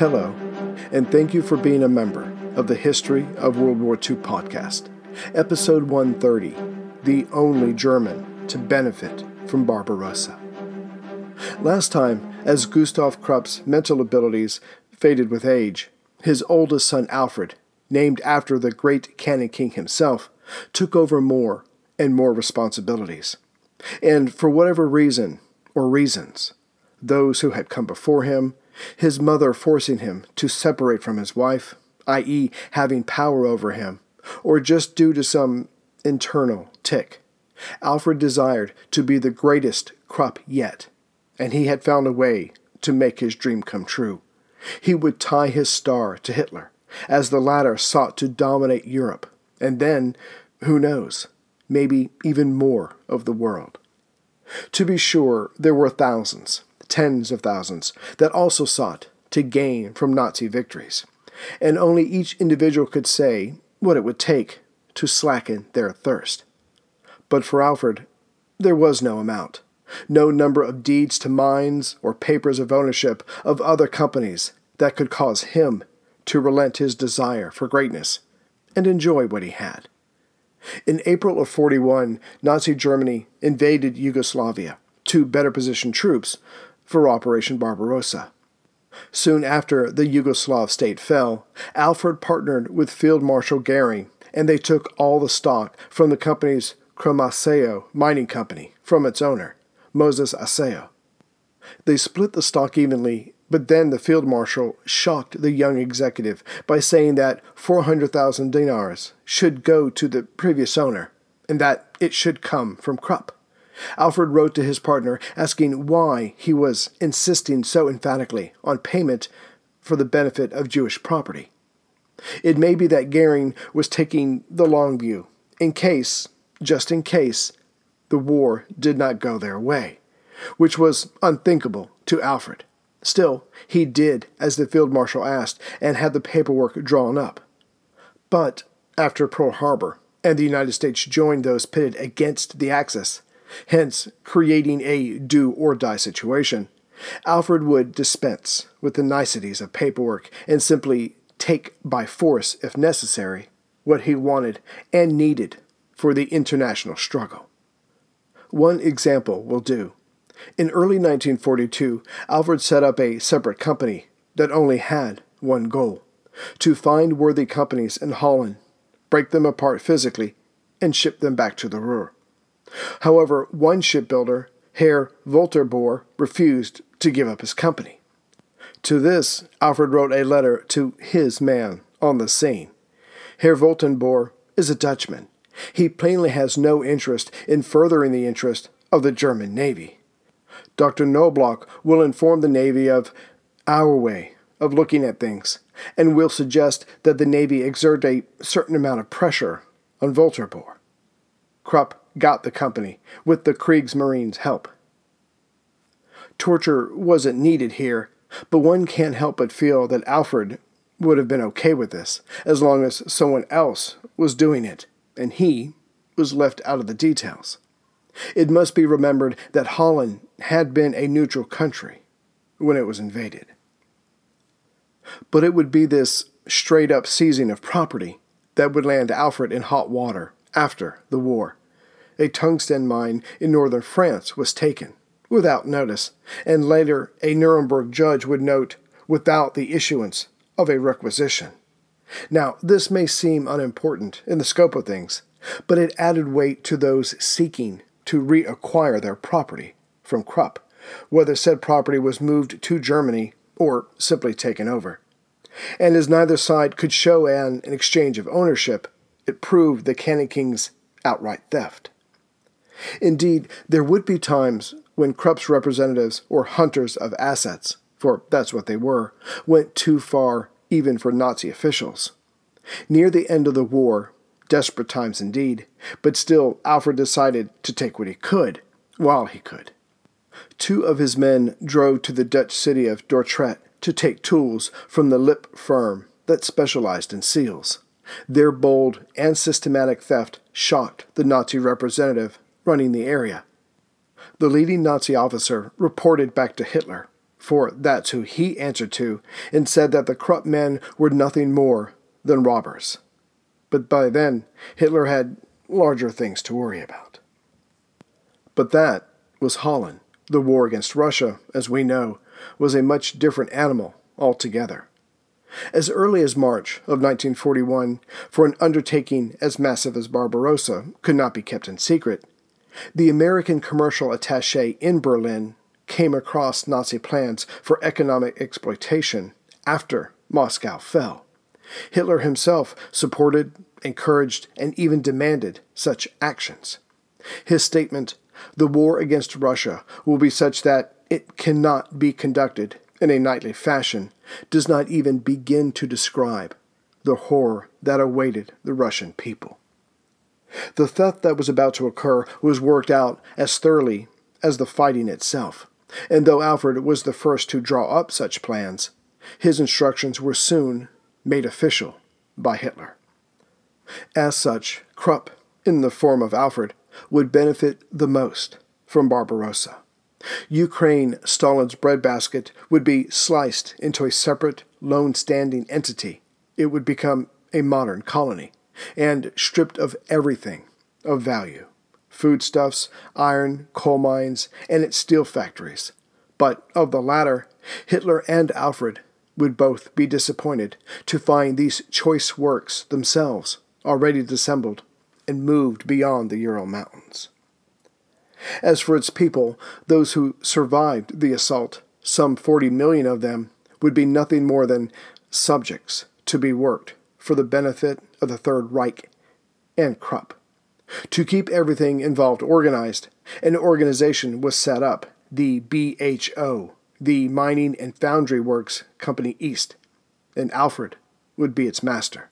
Hello, and thank you for being a member of the History of World War II podcast, episode 130 The Only German to Benefit from Barbarossa. Last time, as Gustav Krupp's mental abilities faded with age, his oldest son Alfred, named after the great Cannon King himself, took over more and more responsibilities. And for whatever reason, or reasons, those who had come before him, his mother forcing him to separate from his wife, i.e., having power over him, or just due to some internal tick. Alfred desired to be the greatest Krupp yet, and he had found a way to make his dream come true. He would tie his star to Hitler, as the latter sought to dominate Europe, and then, who knows, maybe even more of the world. To be sure, there were thousands, tens of thousands, that also sought to gain from Nazi victories, and only each individual could say what it would take to slacken their thirst. But for Alfred, there was no amount, no number of deeds to mines or papers of ownership of other companies that could cause him to relent his desire for greatness and enjoy what he had. In April of 41, Nazi Germany invaded Yugoslavia to better position troops for Operation Barbarossa. Soon after the Yugoslav state fell, Alfred partnered with Field Marshal Goering, and they took all the stock from the company's Cromaseo mining company from its owner, Moses Aseo. They split the stock evenly but then the field marshal shocked the young executive by saying that 400,000 dinars should go to the previous owner and that it should come from Krupp. Alfred wrote to his partner asking why he was insisting so emphatically on payment for the benefit of Jewish property. It may be that Goering was taking the long view, in case, just in case, the war did not go their way, which was unthinkable to Alfred. Still, he did as the field marshal asked and had the paperwork drawn up. But after Pearl Harbor, and the United States joined those pitted against the Axis, hence creating a do or die situation, Alfred would dispense with the niceties of paperwork and simply take by force, if necessary, what he wanted and needed for the international struggle. One example will do. In early 1942, Alfred set up a separate company that only had one goal to find worthy companies in Holland, break them apart physically, and ship them back to the Ruhr. However, one shipbuilder, Herr Wolterbohr, refused to give up his company. To this, Alfred wrote a letter to his man on the scene. Herr Wolterbohr is a Dutchman. He plainly has no interest in furthering the interest of the German Navy. Dr. Knobloch will inform the Navy of our way of looking at things and will suggest that the Navy exert a certain amount of pressure on Wolterbohr. Krupp got the company with the Kriegsmarine's help. Torture wasn't needed here, but one can't help but feel that Alfred would have been okay with this as long as someone else was doing it and he was left out of the details. It must be remembered that Holland had been a neutral country when it was invaded. But it would be this straight up seizing of property that would land Alfred in hot water after the war. A tungsten mine in northern France was taken without notice, and later a Nuremberg judge would note without the issuance of a requisition. Now, this may seem unimportant in the scope of things, but it added weight to those seeking to reacquire their property from Krupp, whether said property was moved to Germany or simply taken over. And as neither side could show an, an exchange of ownership, it proved the Cannon King's outright theft. Indeed, there would be times when Krupp's representatives or hunters of assets, for that's what they were, went too far even for Nazi officials. Near the end of the war, Desperate times indeed, but still Alfred decided to take what he could, while he could. Two of his men drove to the Dutch city of Dordrecht to take tools from the Lip firm that specialized in seals. Their bold and systematic theft shocked the Nazi representative running the area. The leading Nazi officer reported back to Hitler, for that's who he answered to, and said that the Krupp men were nothing more than robbers. But by then, Hitler had larger things to worry about. But that was Holland. The war against Russia, as we know, was a much different animal altogether. As early as March of 1941, for an undertaking as massive as Barbarossa could not be kept in secret, the American commercial attache in Berlin came across Nazi plans for economic exploitation after Moscow fell. Hitler himself supported, encouraged, and even demanded such actions. His statement, The war against Russia will be such that it cannot be conducted in a knightly fashion, does not even begin to describe the horror that awaited the Russian people. The theft that was about to occur was worked out as thoroughly as the fighting itself, and though Alfred was the first to draw up such plans, his instructions were soon made official by Hitler. As such, Krupp, in the form of Alfred, would benefit the most from Barbarossa. Ukraine, Stalin's breadbasket, would be sliced into a separate, lone standing entity. It would become a modern colony and stripped of everything of value foodstuffs, iron, coal mines, and its steel factories. But of the latter, Hitler and Alfred would both be disappointed to find these choice works themselves already dissembled and moved beyond the Ural Mountains. As for its people, those who survived the assault, some 40 million of them, would be nothing more than subjects to be worked for the benefit of the Third Reich and Krupp. To keep everything involved organized, an organization was set up, the BHO, the Mining and Foundry Works Company East, and Alfred would be its master.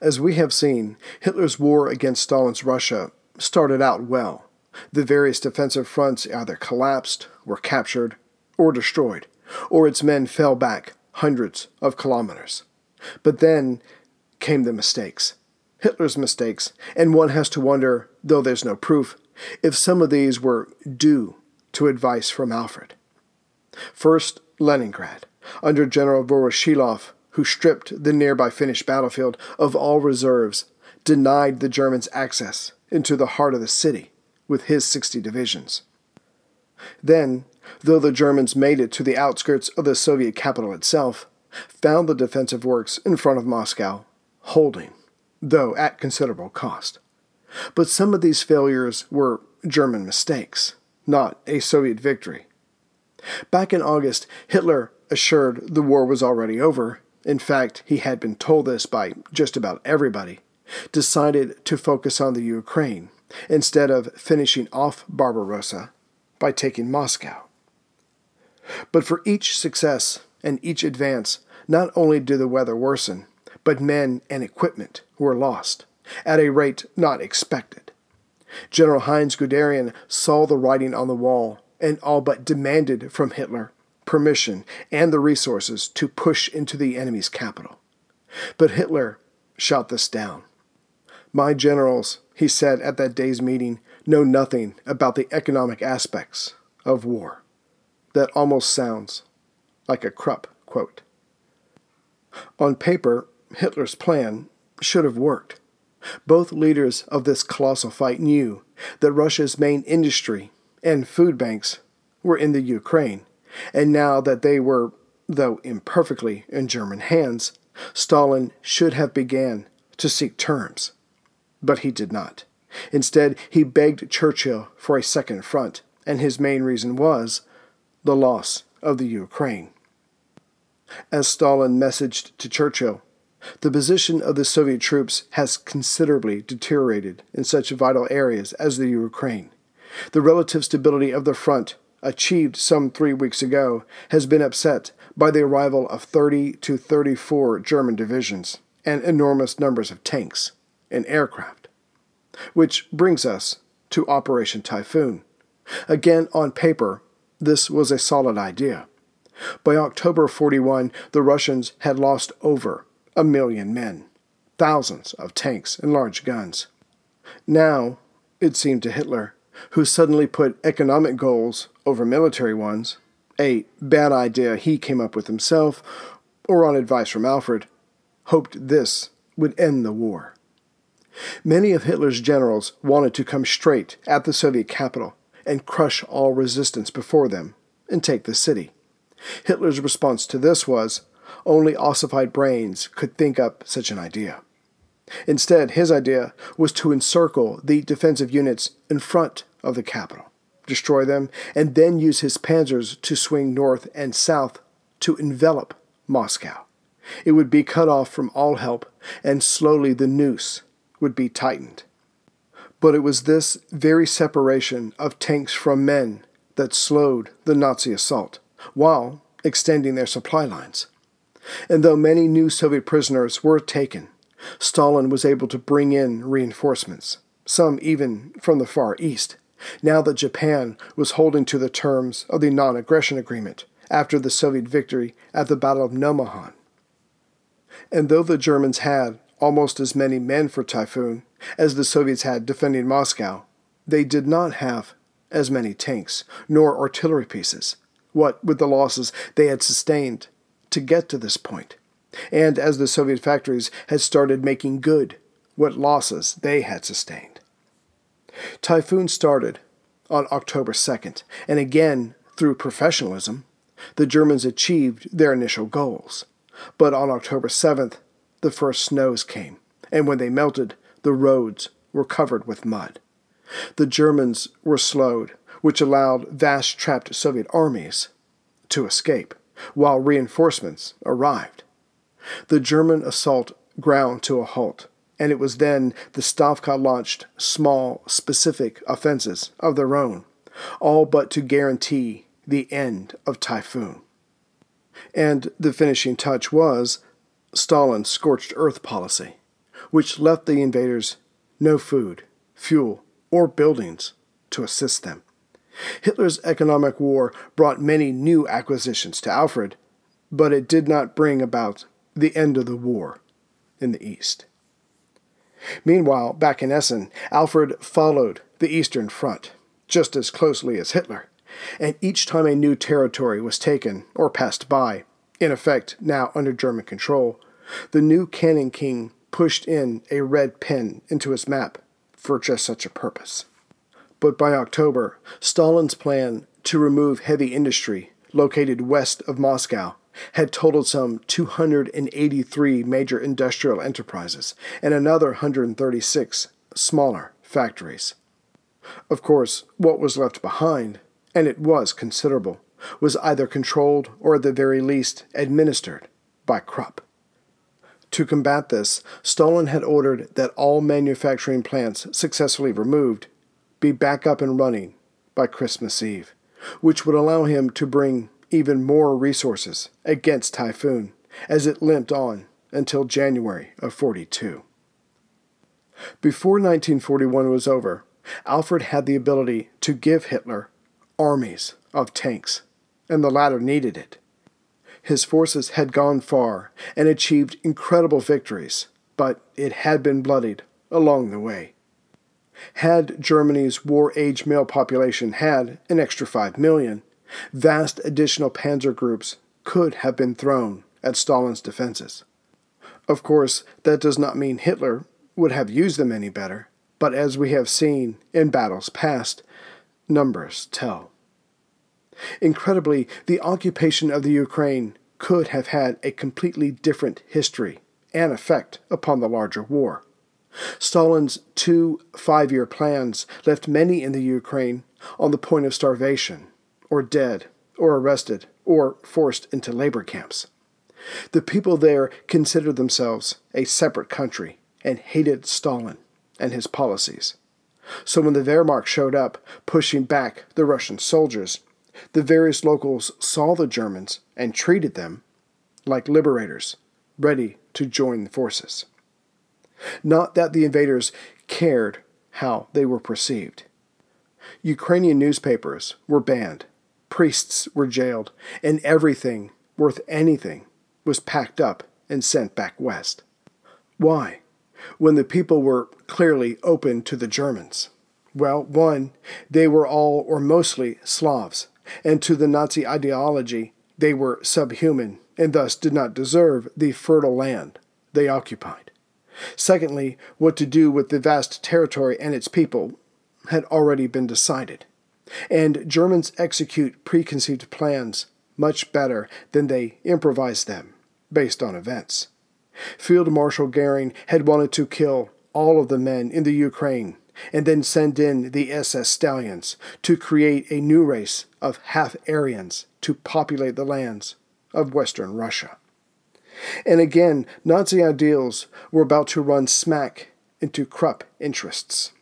As we have seen, Hitler's war against Stalin's Russia started out well. The various defensive fronts either collapsed, were captured, or destroyed, or its men fell back hundreds of kilometers. But then came the mistakes. Hitler's mistakes, and one has to wonder, though there's no proof, if some of these were due to advice from Alfred. First, Leningrad, under General Voroshilov, who stripped the nearby Finnish battlefield of all reserves, denied the Germans access into the heart of the city with his 60 divisions. Then, though the Germans made it to the outskirts of the Soviet capital itself, found the defensive works in front of Moscow, holding, though at considerable cost. But some of these failures were German mistakes, not a Soviet victory. Back in August, Hitler assured the war was already over. In fact, he had been told this by just about everybody. Decided to focus on the Ukraine instead of finishing off Barbarossa by taking Moscow. But for each success and each advance, not only did the weather worsen, but men and equipment were lost at a rate not expected. General Heinz Guderian saw the writing on the wall and all but demanded from Hitler permission and the resources to push into the enemy's capital. But Hitler shot this down. My generals, he said at that day's meeting, know nothing about the economic aspects of war. That almost sounds like a Krupp quote. On paper, Hitler's plan should have worked. Both leaders of this colossal fight knew that Russia's main industry and food banks were in the Ukraine, and now that they were, though imperfectly, in German hands, Stalin should have began to seek terms. But he did not. Instead, he begged Churchill for a second front, and his main reason was the loss of the Ukraine. As Stalin messaged to Churchill, the position of the Soviet troops has considerably deteriorated in such vital areas as the Ukraine. The relative stability of the front, achieved some three weeks ago, has been upset by the arrival of 30 to 34 German divisions and enormous numbers of tanks and aircraft. Which brings us to Operation Typhoon. Again, on paper, this was a solid idea. By October 41, the Russians had lost over a million men, thousands of tanks and large guns. Now, it seemed to Hitler, who suddenly put economic goals over military ones, a bad idea he came up with himself or on advice from Alfred, hoped this would end the war. Many of Hitler's generals wanted to come straight at the Soviet capital and crush all resistance before them and take the city. Hitler's response to this was only ossified brains could think up such an idea. Instead, his idea was to encircle the defensive units in front of the capital, destroy them, and then use his panzers to swing north and south to envelop Moscow. It would be cut off from all help, and slowly the noose would be tightened. But it was this very separation of tanks from men that slowed the Nazi assault, while extending their supply lines. And though many new Soviet prisoners were taken, Stalin was able to bring in reinforcements, some even from the Far East, now that Japan was holding to the terms of the non aggression agreement after the Soviet victory at the Battle of Nomonhan. And though the Germans had almost as many men for Typhoon as the Soviets had defending Moscow, they did not have as many tanks nor artillery pieces, what with the losses they had sustained to get to this point, and as the Soviet factories had started making good what losses they had sustained. Typhoon started on October 2nd, and again, through professionalism, the Germans achieved their initial goals. But on October 7th, the first snows came, and when they melted, the roads were covered with mud. The Germans were slowed, which allowed vast trapped Soviet armies to escape, while reinforcements arrived. The German assault ground to a halt, and it was then the Stavka launched small, specific offenses of their own, all but to guarantee the end of Typhoon. And the finishing touch was Stalin's scorched earth policy, which left the invaders no food, fuel, or buildings to assist them. Hitler's economic war brought many new acquisitions to Alfred, but it did not bring about the end of the war in the East. Meanwhile, back in Essen, Alfred followed the Eastern Front just as closely as Hitler, and each time a new territory was taken or passed by, in effect now under German control, the new Cannon King pushed in a red pen into his map for just such a purpose. But by October, Stalin's plan to remove heavy industry located west of Moscow had totaled some 283 major industrial enterprises and another 136 smaller factories. Of course, what was left behind, and it was considerable, was either controlled or at the very least administered by Krupp. To combat this, Stalin had ordered that all manufacturing plants successfully removed be back up and running by Christmas Eve, which would allow him to bring even more resources against Typhoon as it limped on until January of 42. Before 1941 was over, Alfred had the ability to give Hitler armies of tanks, and the latter needed it. His forces had gone far and achieved incredible victories, but it had been bloodied along the way. Had Germany's war age male population had an extra 5 million, vast additional panzer groups could have been thrown at Stalin's defenses. Of course, that does not mean Hitler would have used them any better, but as we have seen in battles past, numbers tell. Incredibly, the occupation of the Ukraine could have had a completely different history and effect upon the larger war. Stalin's two five year plans left many in the Ukraine on the point of starvation, or dead, or arrested, or forced into labor camps. The people there considered themselves a separate country and hated Stalin and his policies. So when the Wehrmacht showed up, pushing back the Russian soldiers, the various locals saw the Germans and treated them like liberators, ready to join the forces. Not that the invaders cared how they were perceived. Ukrainian newspapers were banned, priests were jailed, and everything worth anything was packed up and sent back west. Why? When the people were clearly open to the Germans. Well, one, they were all or mostly Slavs, and to the Nazi ideology, they were subhuman and thus did not deserve the fertile land they occupied. Secondly, what to do with the vast territory and its people had already been decided, and Germans execute preconceived plans much better than they improvise them based on events. Field Marshal Goering had wanted to kill all of the men in the Ukraine and then send in the SS Stallions to create a new race of half Aryans to populate the lands of Western Russia. And again, Nazi ideals were about to run smack into Krupp interests.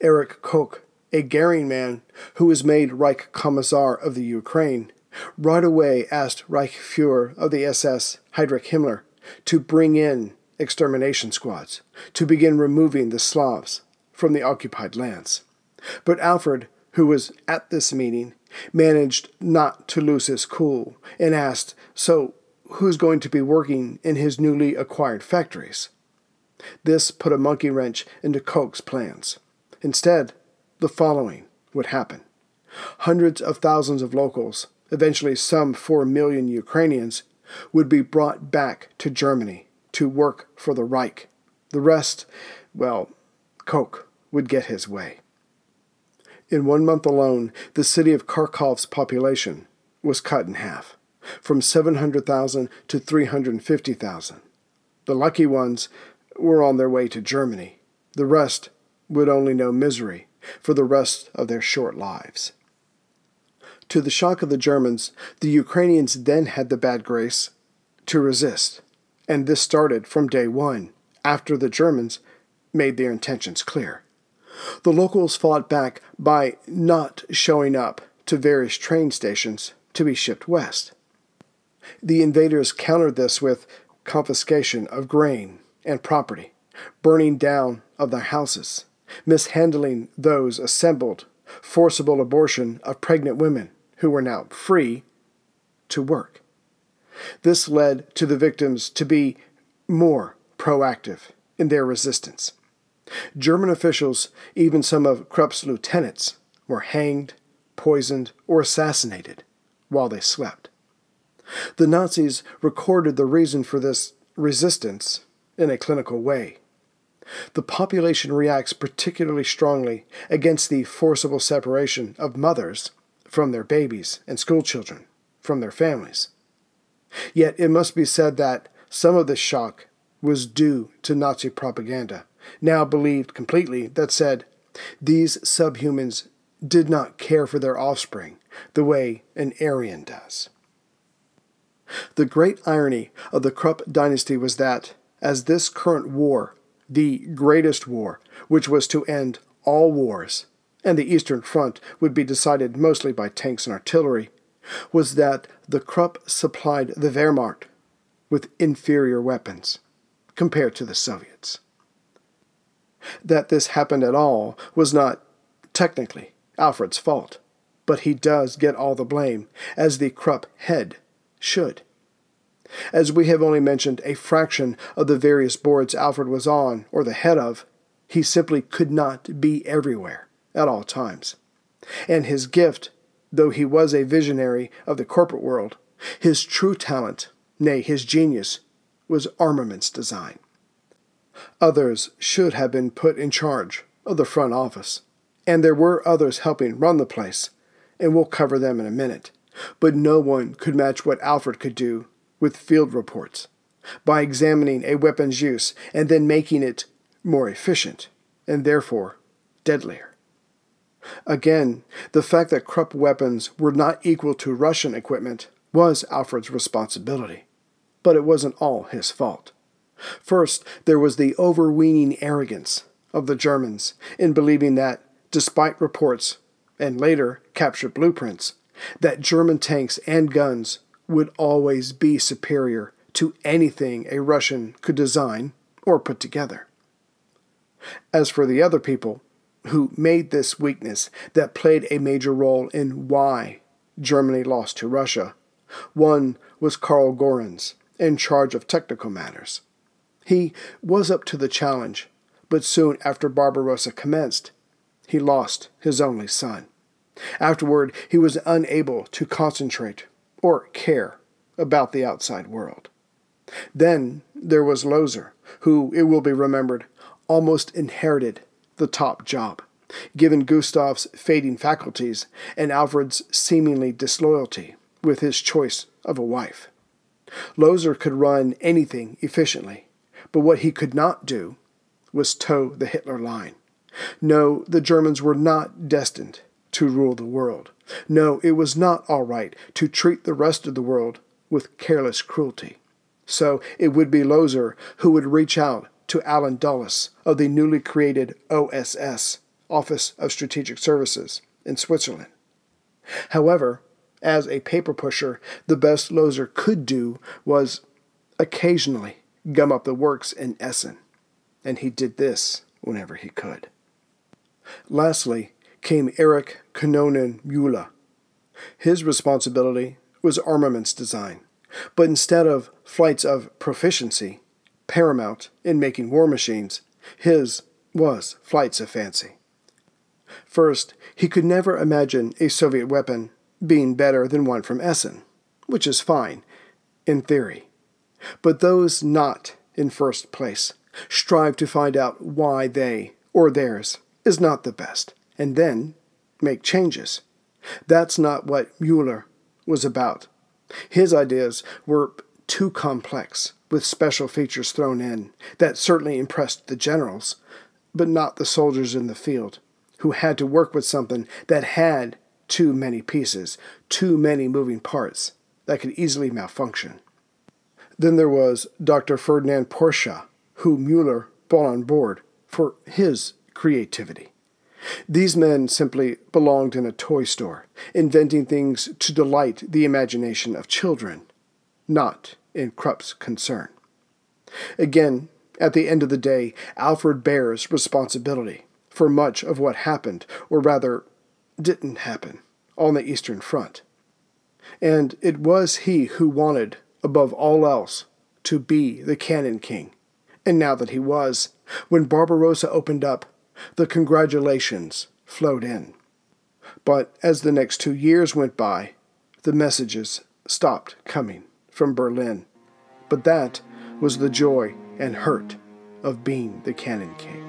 Erich Koch, a Goering man who was made Reich Commissar of the Ukraine, right away asked Reich Fuhrer of the SS, Heinrich Himmler, to bring in extermination squads to begin removing the Slavs from the occupied lands. But Alfred, who was at this meeting, managed not to lose his cool and asked, So, who's going to be working in his newly acquired factories? This put a monkey wrench into Koch's plans. Instead, the following would happen hundreds of thousands of locals, eventually some four million Ukrainians, would be brought back to Germany to work for the Reich. The rest, well, Koch would get his way. In one month alone, the city of Kharkov's population was cut in half, from 700,000 to 350,000. The lucky ones were on their way to Germany. The rest would only know misery for the rest of their short lives. To the shock of the Germans, the Ukrainians then had the bad grace to resist, and this started from day one, after the Germans made their intentions clear. The locals fought back by not showing up to various train stations to be shipped west. The invaders countered this with confiscation of grain and property, burning down of their houses, mishandling those assembled, forcible abortion of pregnant women who were now free to work. This led to the victims to be more proactive in their resistance. German officials, even some of Krupp's lieutenants, were hanged, poisoned, or assassinated while they slept. The Nazis recorded the reason for this resistance in a clinical way. The population reacts particularly strongly against the forcible separation of mothers from their babies and schoolchildren from their families. Yet it must be said that some of this shock was due to Nazi propaganda, now believed completely, that said, these subhumans did not care for their offspring the way an Aryan does. The great irony of the Krupp dynasty was that, as this current war, the greatest war, which was to end all wars, and the Eastern Front would be decided mostly by tanks and artillery, was that the Krupp supplied the Wehrmacht with inferior weapons compared to the Soviets. That this happened at all was not, technically, Alfred's fault, but he does get all the blame, as the Krupp head should. As we have only mentioned a fraction of the various boards Alfred was on, or the head of, he simply could not be everywhere at all times. And his gift though he was a visionary of the corporate world, his true talent, nay, his genius, was armaments design. Others should have been put in charge of the front office, and there were others helping run the place, and we'll cover them in a minute. But no one could match what Alfred could do with field reports by examining a weapon's use and then making it more efficient and therefore deadlier. Again, the fact that Krupp weapons were not equal to Russian equipment was Alfred's responsibility. But it wasn't all his fault. First, there was the overweening arrogance of the Germans in believing that, despite reports and later captured blueprints, that German tanks and guns would always be superior to anything a Russian could design or put together. As for the other people, who made this weakness that played a major role in why Germany lost to Russia. One was Karl Goerens, in charge of technical matters. He was up to the challenge, but soon after Barbarossa commenced, he lost his only son. Afterward, he was unable to concentrate or care about the outside world. Then there was Löser, who, it will be remembered, almost inherited the top job, given Gustav's fading faculties and Alfred's seemingly disloyalty with his choice of a wife. Löser could run anything efficiently, but what he could not do was toe the Hitler line. No, the Germans were not destined to rule the world. No, it was not all right to treat the rest of the world with careless cruelty. So it would be Löser who would reach out to Allen Dulles of the newly created OSS, Office of Strategic Services, in Switzerland. However, as a paper pusher, the best Löser could do was occasionally gum up the works in Essen, and he did this whenever he could. Lastly came Erich Kanonen Müller. His responsibility was armaments design, but instead of flights of proficiency, paramount in making war machines, his was flights of fancy. First, he could never imagine a Soviet weapon being better than one from Essen, which is fine, in theory. But those not in first place strive to find out why they, or theirs, is not the best, and then make changes. That's not what Mueller was about. His ideas were too complex, with special features thrown in, that certainly impressed the generals, but not the soldiers in the field, who had to work with something that had too many pieces, too many moving parts that could easily malfunction. Then there was Dr. Ferdinand Porsche, who Mueller brought on board for his creativity. These men simply belonged in a toy store, inventing things to delight the imagination of children, not in Krupp's concern. Again, at the end of the day, Alfred bears responsibility for much of what happened, or rather, didn't happen, on the Eastern Front. And it was he who wanted, above all else, to be the Cannon King. And now that he was, when Barbarossa opened up, the congratulations flowed in. But as the next two years went by, the messages stopped coming from Berlin. But that was the joy and hurt of being the Cannon King.